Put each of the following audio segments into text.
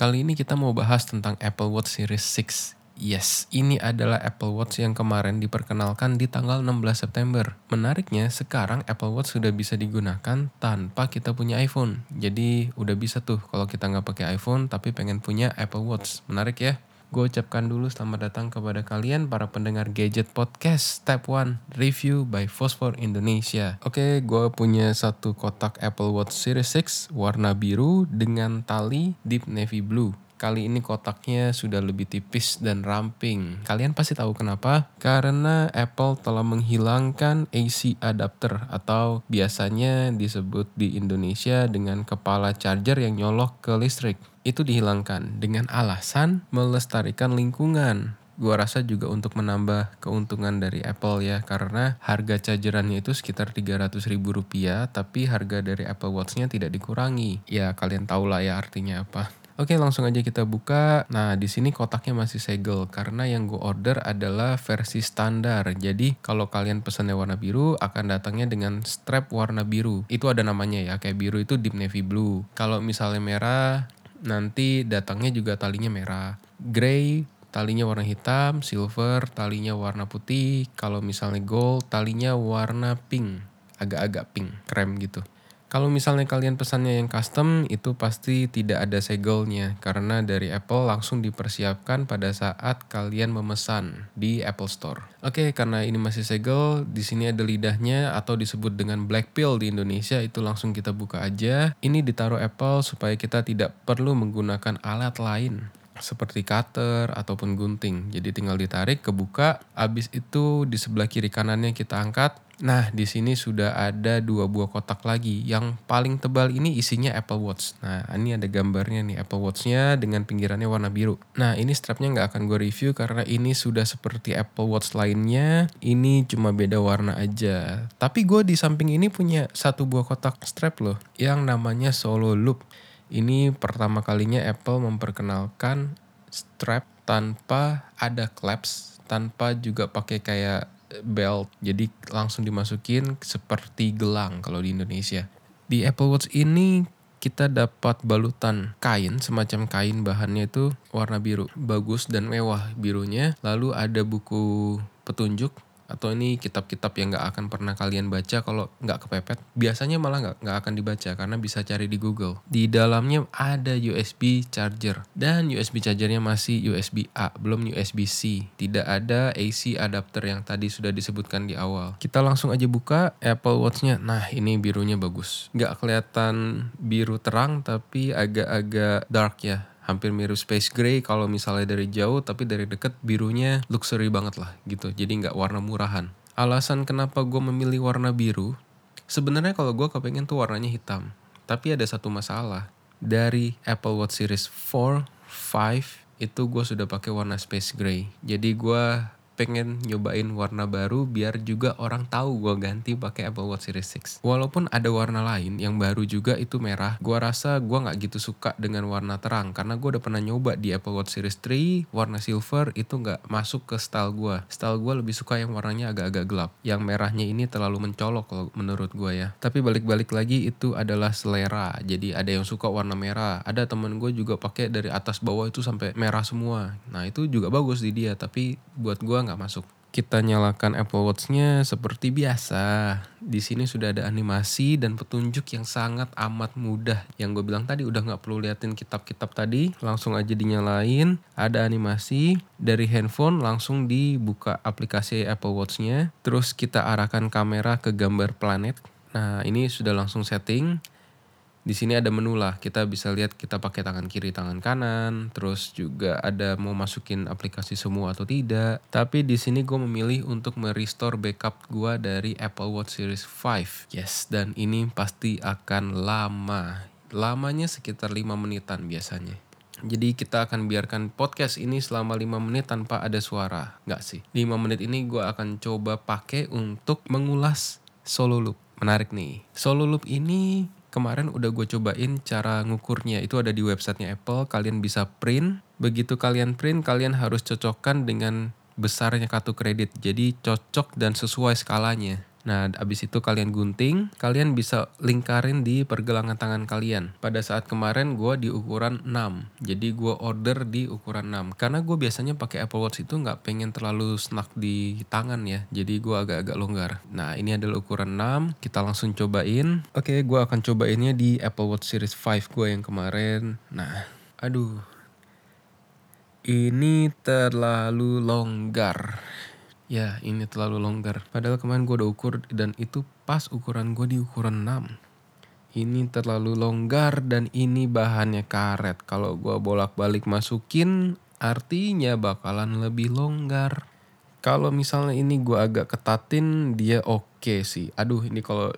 Kali ini kita mau bahas tentang Apple Watch Series 6. Yes, ini adalah Apple Watch yang kemarin diperkenalkan di tanggal 16 September. Menariknya, sekarang Apple Watch sudah bisa digunakan tanpa kita punya iPhone. Jadi, udah bisa tuh kalau kita nggak pakai iPhone tapi pengen punya Apple Watch. Menarik ya? Gue ucapkan dulu selamat datang kepada kalian para pendengar Gadget Podcast Step 1 Review by Phosphor Indonesia. Oke, gue punya satu kotak Apple Watch Series 6 warna biru dengan tali deep navy blue. Kali ini kotaknya sudah lebih tipis dan ramping. Kalian pasti tahu kenapa? Karena Apple telah menghilangkan AC adapter atau biasanya disebut di Indonesia dengan kepala charger yang nyolok ke listrik itu dihilangkan dengan alasan melestarikan lingkungan. Gua rasa juga untuk menambah keuntungan dari Apple ya karena harga chargerannya itu sekitar 300 ribu rupiah tapi harga dari Apple Watch-nya tidak dikurangi. Ya kalian tahu lah ya artinya apa. Oke langsung aja kita buka. Nah di sini kotaknya masih segel karena yang gue order adalah versi standar. Jadi kalau kalian pesannya warna biru akan datangnya dengan strap warna biru. Itu ada namanya ya kayak biru itu deep navy blue. Kalau misalnya merah nanti datangnya juga talinya merah. Grey talinya warna hitam, silver talinya warna putih, kalau misalnya gold talinya warna pink, agak-agak pink, krem gitu. Kalau misalnya kalian pesannya yang custom, itu pasti tidak ada segelnya karena dari Apple langsung dipersiapkan pada saat kalian memesan di Apple Store. Oke, karena ini masih segel, di sini ada lidahnya atau disebut dengan black pill di Indonesia, itu langsung kita buka aja. Ini ditaruh Apple supaya kita tidak perlu menggunakan alat lain seperti cutter ataupun gunting. Jadi tinggal ditarik, kebuka, habis itu di sebelah kiri kanannya kita angkat, Nah, di sini sudah ada dua buah kotak lagi. Yang paling tebal ini isinya Apple Watch. Nah, ini ada gambarnya nih Apple Watch-nya dengan pinggirannya warna biru. Nah, ini strapnya nggak akan gue review karena ini sudah seperti Apple Watch lainnya. Ini cuma beda warna aja. Tapi gue di samping ini punya satu buah kotak strap loh, yang namanya Solo Loop. Ini pertama kalinya Apple memperkenalkan strap tanpa ada clasp, tanpa juga pakai kayak belt. Jadi langsung dimasukin seperti gelang kalau di Indonesia. Di Apple Watch ini kita dapat balutan kain semacam kain bahannya itu warna biru bagus dan mewah birunya. Lalu ada buku petunjuk atau ini kitab-kitab yang nggak akan pernah kalian baca kalau nggak kepepet? Biasanya malah nggak nggak akan dibaca karena bisa cari di Google. Di dalamnya ada USB charger. Dan USB chargernya masih USB A belum USB C. Tidak ada AC adapter yang tadi sudah disebutkan di awal. Kita langsung aja buka Apple Watch-nya. Nah ini birunya bagus. Nggak kelihatan biru terang tapi agak-agak dark ya hampir mirip space gray kalau misalnya dari jauh tapi dari deket birunya luxury banget lah gitu. Jadi nggak warna murahan. Alasan kenapa gue memilih warna biru sebenarnya kalau gue kepengen tuh warnanya hitam. Tapi ada satu masalah. Dari Apple Watch Series 4, 5 itu gue sudah pakai warna space gray. Jadi gue pengen nyobain warna baru biar juga orang tahu gue ganti pakai Apple Watch Series 6. Walaupun ada warna lain yang baru juga itu merah, gue rasa gue nggak gitu suka dengan warna terang karena gue udah pernah nyoba di Apple Watch Series 3 warna silver itu nggak masuk ke style gue. Style gue lebih suka yang warnanya agak-agak gelap. Yang merahnya ini terlalu mencolok kalau menurut gue ya. Tapi balik-balik lagi itu adalah selera. Jadi ada yang suka warna merah. Ada temen gue juga pakai dari atas bawah itu sampai merah semua. Nah itu juga bagus di dia. Tapi buat gue nggak masuk. Kita nyalakan Apple Watch-nya seperti biasa. Di sini sudah ada animasi dan petunjuk yang sangat amat mudah. Yang gue bilang tadi udah nggak perlu liatin kitab-kitab tadi, langsung aja dinyalain. Ada animasi dari handphone langsung dibuka aplikasi Apple Watch-nya. Terus kita arahkan kamera ke gambar planet. Nah ini sudah langsung setting di sini ada menu lah kita bisa lihat kita pakai tangan kiri tangan kanan terus juga ada mau masukin aplikasi semua atau tidak tapi di sini gue memilih untuk merestore backup gue dari Apple Watch Series 5 yes dan ini pasti akan lama lamanya sekitar 5 menitan biasanya jadi kita akan biarkan podcast ini selama 5 menit tanpa ada suara. Nggak sih. 5 menit ini gue akan coba pakai untuk mengulas solo loop. Menarik nih. Solo loop ini kemarin udah gue cobain cara ngukurnya. Itu ada di websitenya Apple. Kalian bisa print. Begitu kalian print kalian harus cocokkan dengan besarnya kartu kredit. Jadi cocok dan sesuai skalanya Nah, abis itu kalian gunting, kalian bisa lingkarin di pergelangan tangan kalian. Pada saat kemarin gue di ukuran 6, jadi gue order di ukuran 6. Karena gue biasanya pakai Apple Watch itu nggak pengen terlalu snug di tangan ya, jadi gue agak-agak longgar. Nah, ini adalah ukuran 6, kita langsung cobain. Oke, gue akan cobainnya di Apple Watch Series 5 gue yang kemarin. Nah, aduh. Ini terlalu longgar. Ya ini terlalu longgar. Padahal kemarin gue udah ukur dan itu pas ukuran gue di ukuran 6. Ini terlalu longgar dan ini bahannya karet. Kalau gue bolak-balik masukin artinya bakalan lebih longgar. Kalau misalnya ini gue agak ketatin dia oke okay sih. Aduh ini kalau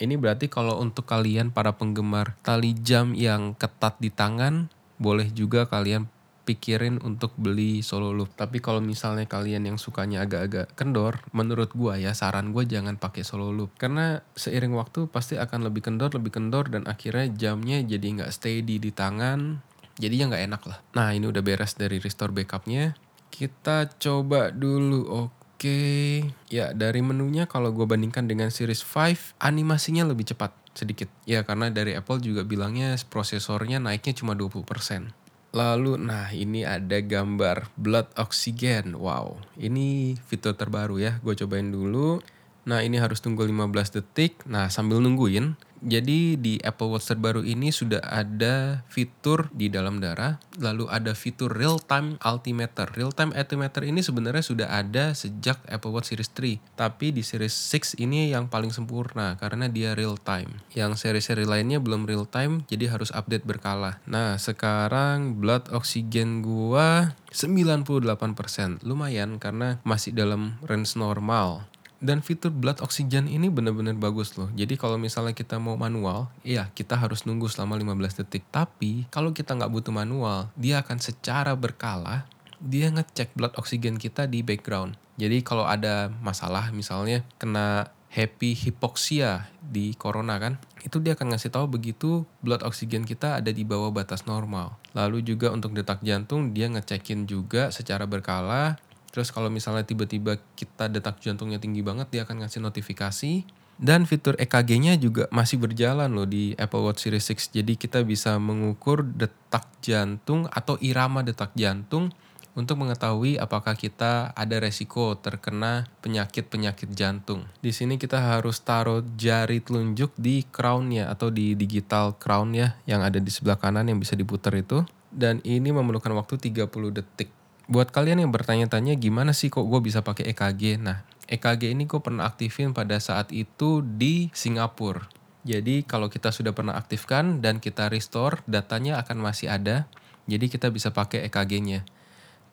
ini berarti kalau untuk kalian para penggemar tali jam yang ketat di tangan boleh juga kalian pikirin untuk beli solo loop. Tapi kalau misalnya kalian yang sukanya agak-agak kendor, menurut gua ya saran gua jangan pakai solo loop. Karena seiring waktu pasti akan lebih kendor, lebih kendor dan akhirnya jamnya jadi nggak steady di tangan. Jadinya nggak enak lah. Nah ini udah beres dari restore backupnya. Kita coba dulu, oke. Oke, ya dari menunya kalau gue bandingkan dengan Series 5, animasinya lebih cepat sedikit. Ya karena dari Apple juga bilangnya prosesornya naiknya cuma 20%. Lalu, nah ini ada gambar blood oxygen. Wow, ini fitur terbaru ya. Gue cobain dulu. Nah ini harus tunggu 15 detik. Nah sambil nungguin, jadi di Apple Watch terbaru ini sudah ada fitur di dalam darah, lalu ada fitur real time altimeter. Real time altimeter ini sebenarnya sudah ada sejak Apple Watch Series 3, tapi di Series 6 ini yang paling sempurna karena dia real time. Yang seri-seri lainnya belum real time, jadi harus update berkala. Nah, sekarang blood oxygen gua 98%. Lumayan karena masih dalam range normal. Dan fitur blood oxygen ini benar-benar bagus loh. Jadi kalau misalnya kita mau manual, iya kita harus nunggu selama 15 detik. Tapi kalau kita nggak butuh manual, dia akan secara berkala dia ngecek blood oxygen kita di background. Jadi kalau ada masalah misalnya kena happy hypoxia di corona kan, itu dia akan ngasih tahu begitu blood oxygen kita ada di bawah batas normal. Lalu juga untuk detak jantung dia ngecekin juga secara berkala Terus kalau misalnya tiba-tiba kita detak jantungnya tinggi banget, dia akan ngasih notifikasi. Dan fitur EKG-nya juga masih berjalan loh di Apple Watch Series 6. Jadi kita bisa mengukur detak jantung atau irama detak jantung untuk mengetahui apakah kita ada resiko terkena penyakit-penyakit jantung. Di sini kita harus taruh jari telunjuk di crown-nya atau di digital crown ya yang ada di sebelah kanan yang bisa diputar itu. Dan ini memerlukan waktu 30 detik buat kalian yang bertanya-tanya gimana sih kok gue bisa pakai EKG? Nah, EKG ini gue pernah aktifin pada saat itu di Singapura. Jadi kalau kita sudah pernah aktifkan dan kita restore, datanya akan masih ada. Jadi kita bisa pakai EKG-nya.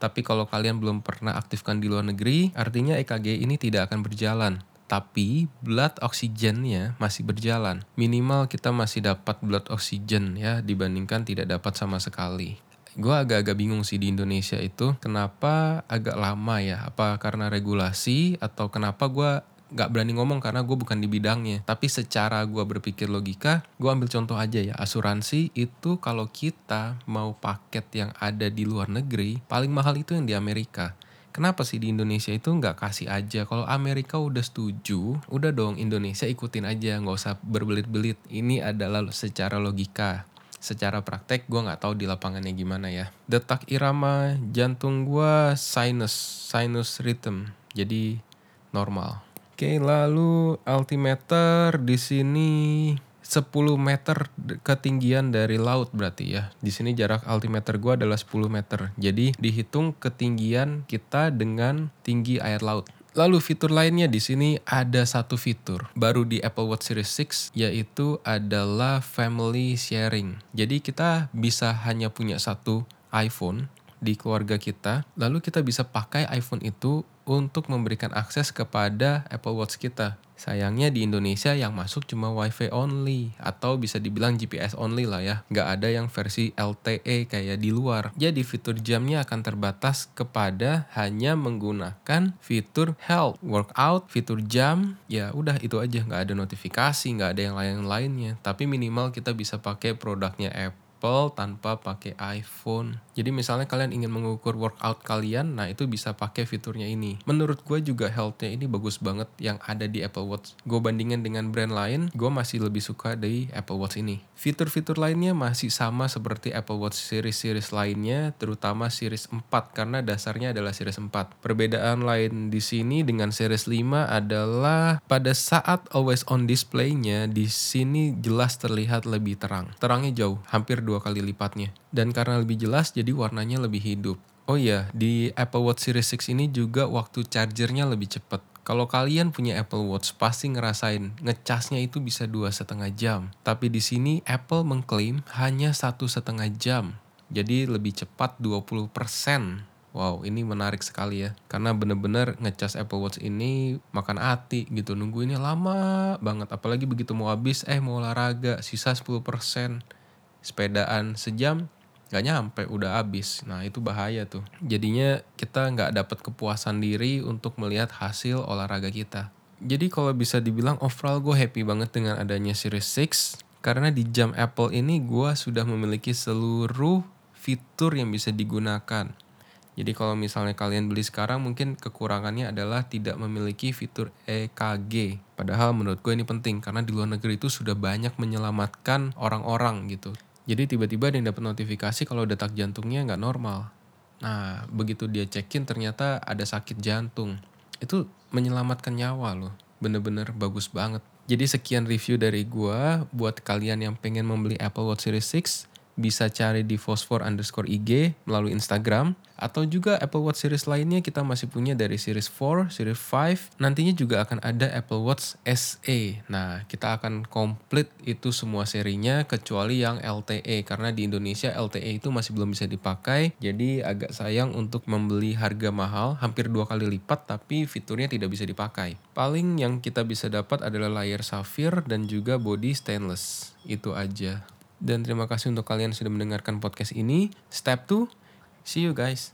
Tapi kalau kalian belum pernah aktifkan di luar negeri, artinya EKG ini tidak akan berjalan. Tapi blood oksigennya masih berjalan. Minimal kita masih dapat blood oxygen ya dibandingkan tidak dapat sama sekali gue agak-agak bingung sih di Indonesia itu kenapa agak lama ya? Apa karena regulasi atau kenapa gue nggak berani ngomong karena gue bukan di bidangnya? Tapi secara gue berpikir logika gue ambil contoh aja ya. Asuransi itu kalau kita mau paket yang ada di luar negeri paling mahal itu yang di Amerika. Kenapa sih di Indonesia itu nggak kasih aja? Kalau Amerika udah setuju, udah dong Indonesia ikutin aja, nggak usah berbelit-belit. Ini adalah secara logika secara praktek gue nggak tahu di lapangannya gimana ya. Detak irama jantung gue sinus, sinus rhythm, jadi normal. Oke, lalu altimeter di sini 10 meter ketinggian dari laut berarti ya. Di sini jarak altimeter gue adalah 10 meter. Jadi dihitung ketinggian kita dengan tinggi air laut. Lalu fitur lainnya di sini ada satu fitur baru di Apple Watch Series 6 yaitu adalah family sharing. Jadi kita bisa hanya punya satu iPhone di keluarga kita, lalu kita bisa pakai iPhone itu untuk memberikan akses kepada Apple Watch kita. Sayangnya di Indonesia yang masuk cuma WiFi only atau bisa dibilang GPS only lah ya. Nggak ada yang versi LTE kayak di luar. Jadi fitur jamnya akan terbatas kepada hanya menggunakan fitur health, workout, fitur jam. Ya udah itu aja nggak ada notifikasi, nggak ada yang lain-lainnya. Tapi minimal kita bisa pakai produknya Apple tanpa pakai iPhone. Jadi misalnya kalian ingin mengukur workout kalian, nah itu bisa pakai fiturnya ini. Menurut gue juga healthnya ini bagus banget yang ada di Apple Watch. Gue bandingin dengan brand lain, gue masih lebih suka dari Apple Watch ini. Fitur-fitur lainnya masih sama seperti Apple Watch series-series lainnya, terutama series 4 karena dasarnya adalah series 4. Perbedaan lain di sini dengan series 5 adalah pada saat always on display-nya di sini jelas terlihat lebih terang. Terangnya jauh, hampir dua kali lipatnya. Dan karena lebih jelas jadi warnanya lebih hidup. Oh iya, di Apple Watch Series 6 ini juga waktu chargernya lebih cepat. Kalau kalian punya Apple Watch pasti ngerasain ngecasnya itu bisa dua setengah jam. Tapi di sini Apple mengklaim hanya satu setengah jam. Jadi lebih cepat 20%. Wow, ini menarik sekali ya. Karena bener-bener ngecas Apple Watch ini makan hati gitu. Nungguinnya lama banget. Apalagi begitu mau habis, eh mau olahraga, sisa 10%. Sepedaan sejam, gak nyampe, udah habis. Nah itu bahaya tuh. Jadinya kita nggak dapat kepuasan diri untuk melihat hasil olahraga kita. Jadi kalau bisa dibilang overall gue happy banget dengan adanya Series 6. Karena di jam Apple ini gue sudah memiliki seluruh fitur yang bisa digunakan jadi kalau misalnya kalian beli sekarang mungkin kekurangannya adalah tidak memiliki fitur EKG. Padahal menurut gue ini penting karena di luar negeri itu sudah banyak menyelamatkan orang-orang gitu. Jadi tiba-tiba ada yang dapat notifikasi kalau detak jantungnya nggak normal. Nah begitu dia cekin ternyata ada sakit jantung. Itu menyelamatkan nyawa loh. Bener-bener bagus banget. Jadi sekian review dari gue buat kalian yang pengen membeli Apple Watch Series 6 bisa cari di fosfor underscore IG melalui Instagram atau juga Apple Watch series lainnya. Kita masih punya dari series 4, series 5 nantinya juga akan ada Apple Watch SE nah kita akan komplit itu semua serinya kecuali yang LTE karena di Indonesia LTE itu masih belum bisa dipakai. Jadi agak sayang untuk membeli harga mahal hampir dua kali lipat tapi fiturnya tidak bisa dipakai. Paling yang kita bisa dapat adalah layar safir dan juga body stainless. Itu aja dan terima kasih untuk kalian sudah mendengarkan podcast ini. Step 2, see you guys.